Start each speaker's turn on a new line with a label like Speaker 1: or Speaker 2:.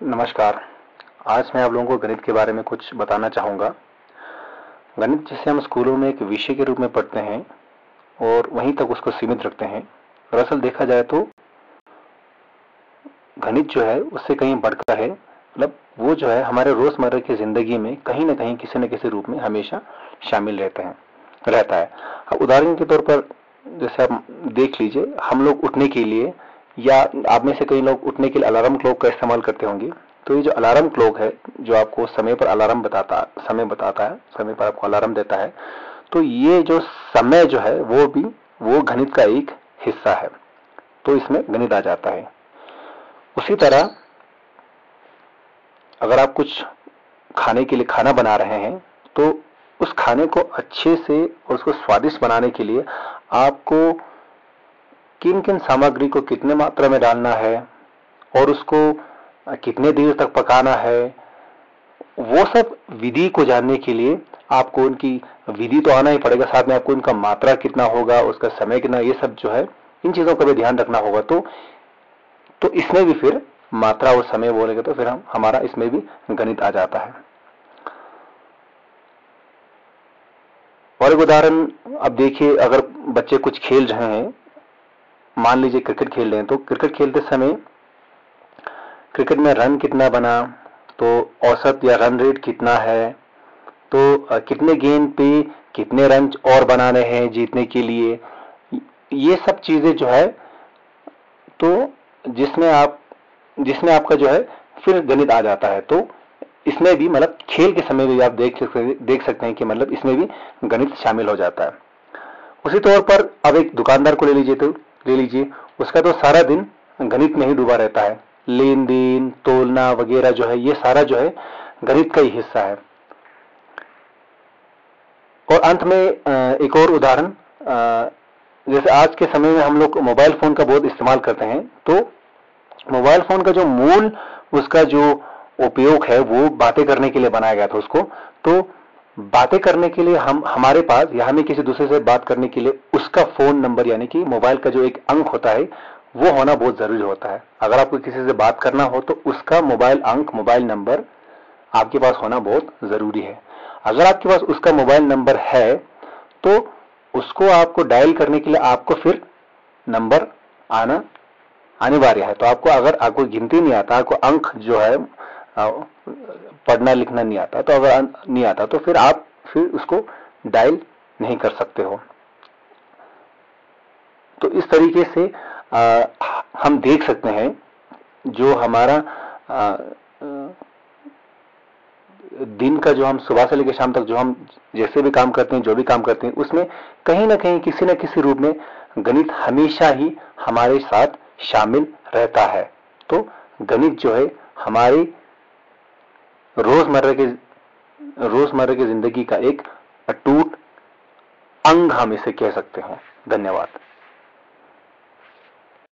Speaker 1: नमस्कार। आज मैं आप लोगों को गणित के बारे में कुछ बताना चाहूँगा। गणित जिसे हम स्कूलों में एक विषय के रूप में पढ़ते हैं और वहीं तक उसको सीमित रखते हैं। दरअसल देखा जाए तो गणित जो है, उससे कहीं बढ़कर है। मतलब वो जो है, हमारे रोज़मर्रा की ज़िंदगी में कहीं ना कहीं किसी न किसी रूप में हमेशा शामिल रहते हैं, रहता है। अब उदाहरण के तौर पर जैसे आप देख लीजिए, हम लोग उठने के लिए या आप में से कई लोग उठने के लिए अलार्म क्लॉक का इस्तेमाल करते होंगे तो ये जो अलार्म क्लॉक है, जो आपको समय पर अलार्म बताता, समय बताता है, समय पर आपको अलार्म देता है तो ये जो समय जो है, वो भी, वो गणित का एक हिस्सा है तो इसमें गणित आ जाता है। उसी तरह, अगर आप कुछ खाने के लिए खाना बना रहे हैं तो उस खाने को अच्छे से और उसको स्वादिष्ट बनाने के लिए आपको किन किन सामग्री को कितने मात्रा में डालना है और उसको कितने देर तक पकाना है, वो सब विधि को जानने के लिए आपको उनकी विधि तो आना ही पड़ेगा, साथ में आपको उनका मात्रा कितना होगा, उसका समय कितना, ये सब जो है, इन चीज़ों का भी ध्यान रखना होगा। तो तो इसमें भी फिर मात्रा और समय बोलेंगे तो फिर हम, हमारा इसमें भी गणित आ जाता है। और एक उदाहरण, अब देखिए, अगर बच्चे कुछ खेल रहे हैं मान लीजिए क्रिकेट खेल रहे हैं तो क्रिकेट खेलते समय क्रिकेट में रन कितना बना तो औसत या रन रेट कितना है तो कितने गेंद पे कितने रन और बनाने हैं जीतने के लिए, ये सब चीज़ें जो है तो जिसमें आप, जिसमें आपका जो है, फिर गणित आ जाता है तो इसमें भी मतलब खेल के समय भी आप देख सकते देख सकते हैं कि मतलब इसमें भी गणित शामिल हो जाता है। उसी तौर पर अब एक दुकानदार को ले लीजिए तो ले लीजिए। उसका तो सारा दिन गणित में ही डूबा रहता है। लेन देन तोलना वगैरह जो है, ये सारा जो है गणित का ही हिस्सा है। और अंत में एक और उदाहरण जैसे आज के समय में हम लोग मोबाइल फ़ोन का बहुत इस्तेमाल करते हैं तो मोबाइल फ़ोन का जो मूल, उसका जो उपयोग है, वो बातें करने के लिए बनाया गया था उसको। तो बातें करने के लिए हम, हमारे पास या हमें किसी दूसरे से बात करने के लिए उसका फ़ोन नंबर यानी कि मोबाइल का जो एक अंक होता है, वो होना बहुत ज़रूरी होता है। अगर आपको किसी से बात करना हो तो उसका मोबाइल अंक मोबाइल नंबर आपके पास होना बहुत ज़रूरी है। अगर आपके पास उसका मोबाइल नंबर है तो उसको आपको डायल करने के लिए आपको फिर नंबर आना अनिवार्य है। तो आपको अगर, आपको गिनती नहीं आता, आपको अंक जो है पढ़ना लिखना नहीं आता तो अगर नहीं आता तो फिर आप फिर उसको डायल नहीं कर सकते हो। तो इस तरीके से आ, हम देख सकते हैं जो हमारा आ, दिन का जो हम सुबह से लेकर शाम तक जो हम जैसे भी काम करते हैं जो भी काम करते हैं उसमें कहीं ना कहीं किसी न किसी रूप में गणित हमेशा ही हमारे साथ शामिल रहता है। तो गणित जो है हमारी रोज़मर्रा के, रोज़मर्रा की ज़िंदगी का एक अटूट अंग हम इसे कह सकते हैं। धन्यवाद।